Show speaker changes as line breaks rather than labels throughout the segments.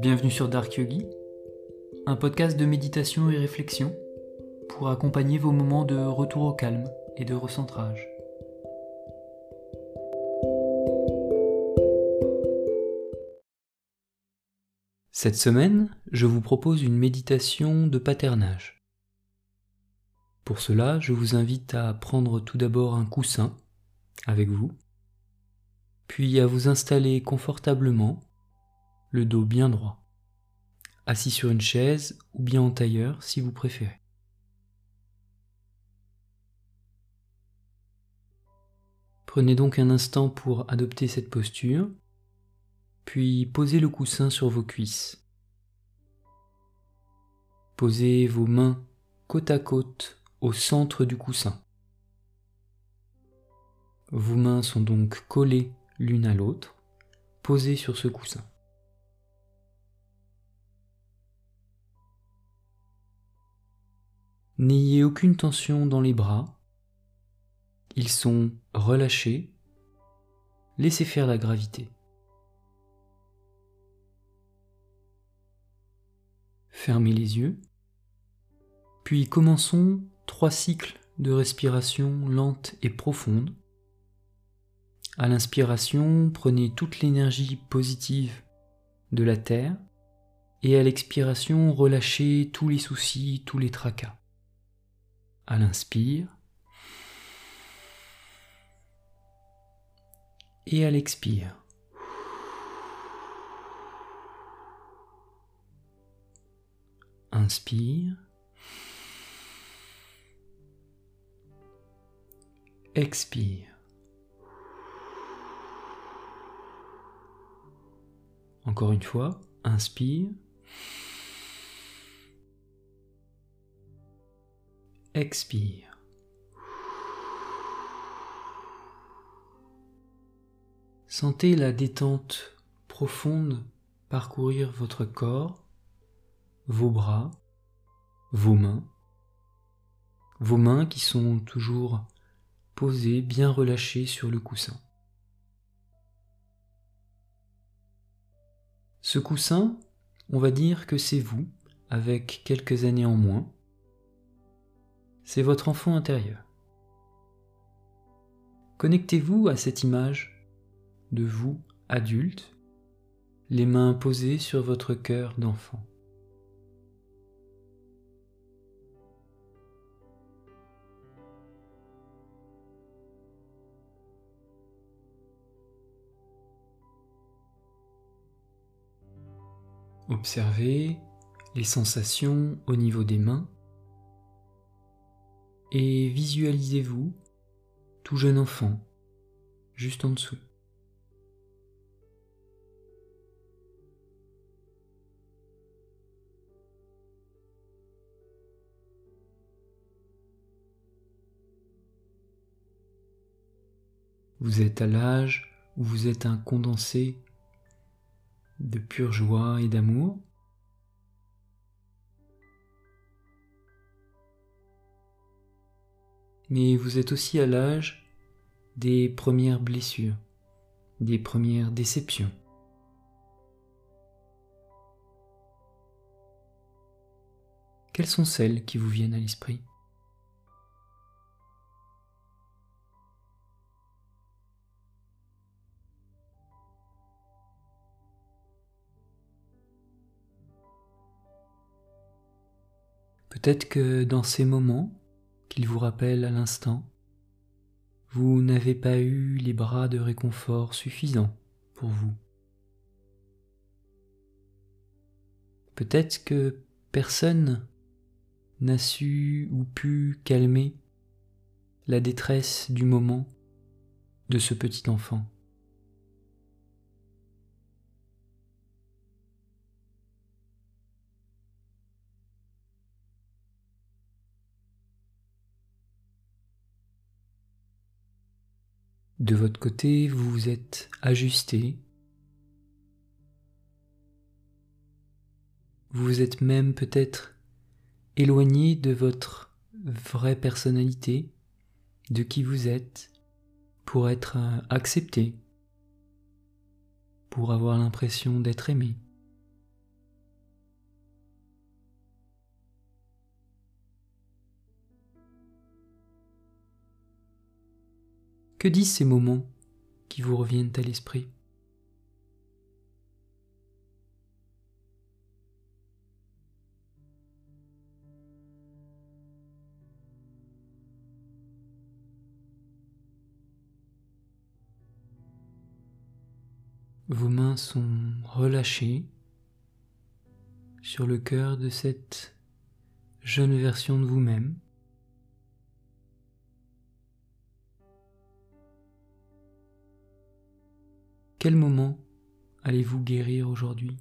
Bienvenue sur Dark Yogi, un podcast de méditation et réflexion pour accompagner vos moments de retour au calme et de recentrage. Cette semaine, je vous propose une méditation de paternage. Pour cela, je vous invite à prendre tout d'abord un coussin avec vous, puis à vous installer confortablement, le dos bien droit, assis sur une chaise ou bien en tailleur si vous préférez. Prenez donc un instant pour adopter cette posture, puis posez le coussin sur vos cuisses. Posez vos mains côte à côte au centre du coussin. Vos mains sont donc collées l'une à l'autre, posées sur ce coussin. N'ayez aucune tension dans les bras, ils sont relâchés, laissez faire la gravité. Fermez les yeux, puis commençons trois cycles de respiration lente et profonde à l'inspiration, prenez toute l'énergie positive de la Terre et à l'expiration, relâchez tous les soucis, tous les tracas. À l'inspire et à l'expire. Inspire. Expire. Encore une fois, inspire. Expire. Sentez la détente profonde parcourir votre corps, vos bras, vos mains, vos mains qui sont toujours posées, bien relâchées sur le coussin. Ce coussin, on va dire que c'est vous, avec quelques années en moins. C'est votre enfant intérieur. Connectez-vous à cette image de vous, adulte, les mains posées sur votre cœur d'enfant. Observez les sensations au niveau des mains et visualisez-vous tout jeune enfant juste en dessous. Vous êtes à l'âge où vous êtes un condensé de pure joie et d'amour. Mais vous êtes aussi à l'âge des premières blessures, des premières déceptions. Quelles sont celles qui vous viennent à l'esprit? Peut-être que dans ces moments vous rappelle à l'instant, vous n'avez pas eu les bras de réconfort suffisants pour vous. Peut-être que personne n'a su ou pu calmer la détresse du moment de ce petit enfant. De votre côté, vous vous êtes ajusté. Vous vous êtes même peut-être éloigné de votre vraie personnalité, de qui vous êtes, pour être euh, accepté, pour avoir l'impression d'être aimé. Que disent ces moments qui vous reviennent à l'esprit? Vos mains sont relâchées sur le cœur de cette jeune version de vous-même. Quel moment allez-vous guérir aujourd'hui?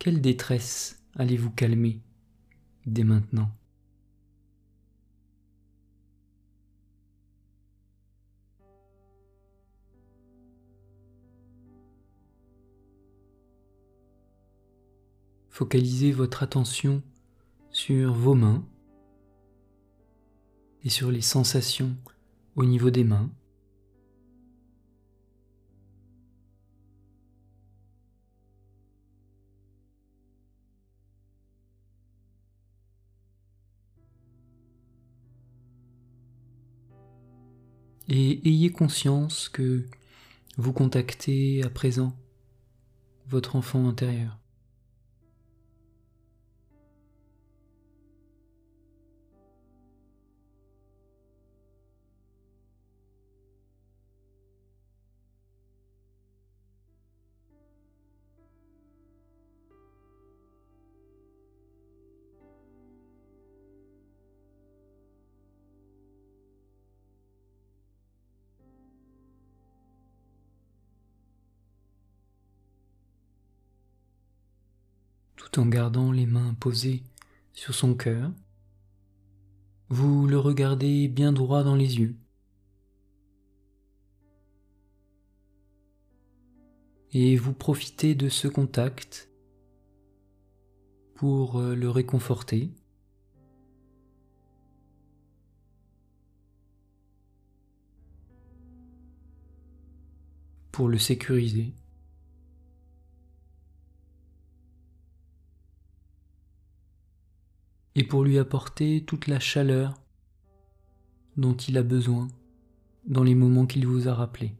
Quelle détresse allez-vous calmer dès maintenant? Focalisez votre attention sur vos mains et sur les sensations au niveau des mains. Et ayez conscience que vous contactez à présent votre enfant intérieur. Tout en gardant les mains posées sur son cœur. Vous le regardez bien droit dans les yeux. Et vous profitez de ce contact pour euh, le réconforter. pour le sécuriser. Et pour lui apporter toute la chaleur dont il a besoin dans les moments qu'il vous a rappelés.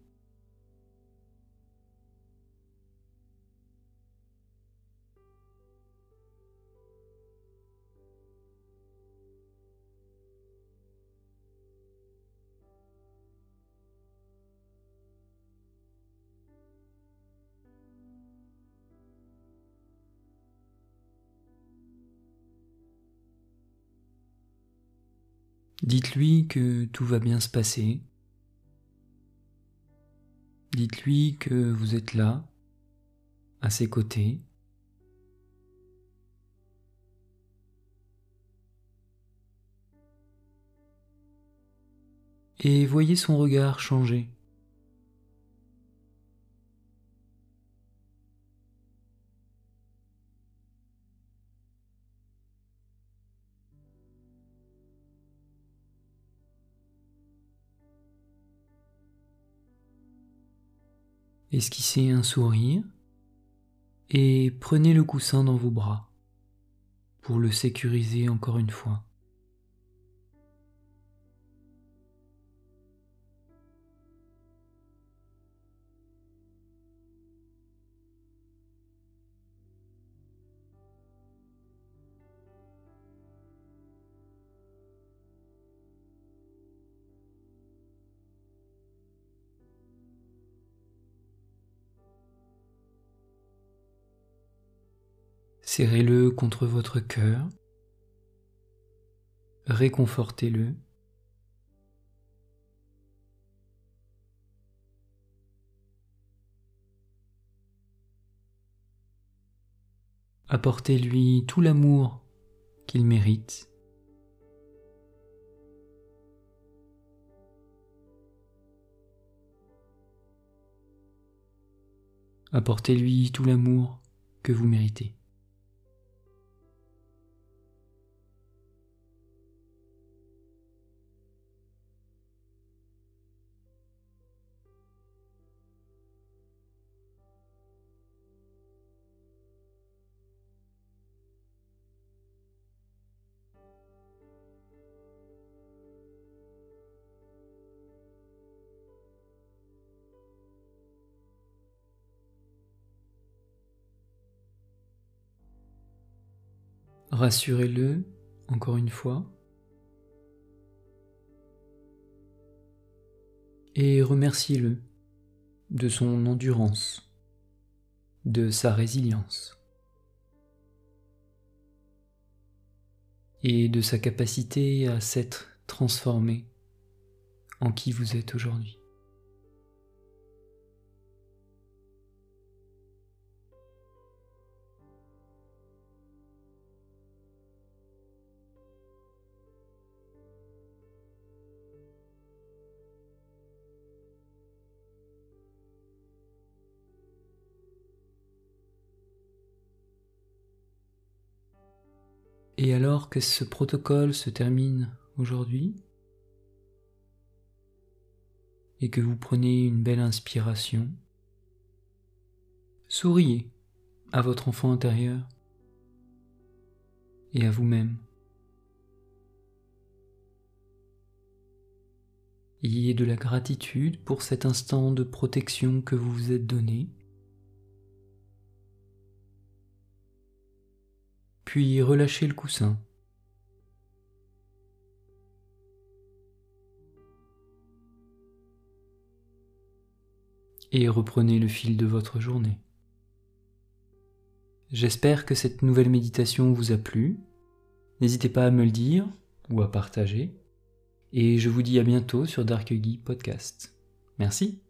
Dites-lui que tout va bien se passer. Dites-lui que vous êtes là, à ses côtés. Et voyez son regard changer. Esquissez un sourire et prenez le coussin dans vos bras pour le sécuriser encore une fois. Serrez-le contre votre cœur, réconfortez-le. Apportez-lui tout l'amour qu'il mérite. Apportez-lui tout l'amour que vous méritez. Rassurez-le encore une fois. Et remerciez-le de son endurance, de sa résilience et de sa capacité à s'être transformé en qui vous êtes aujourd'hui. Et alors que ce protocole se termine aujourd'hui, et que vous prenez une belle inspiration, souriez à votre enfant intérieur et à vous-même. Ayez de la gratitude pour cet instant de protection que vous vous êtes donné. Puis relâchez le coussin. et reprenez le fil de votre journée. J'espère que cette nouvelle méditation vous a plu. N'hésitez pas à me le dire ou à partager. Et je vous dis à bientôt sur Dark Podcast. Merci.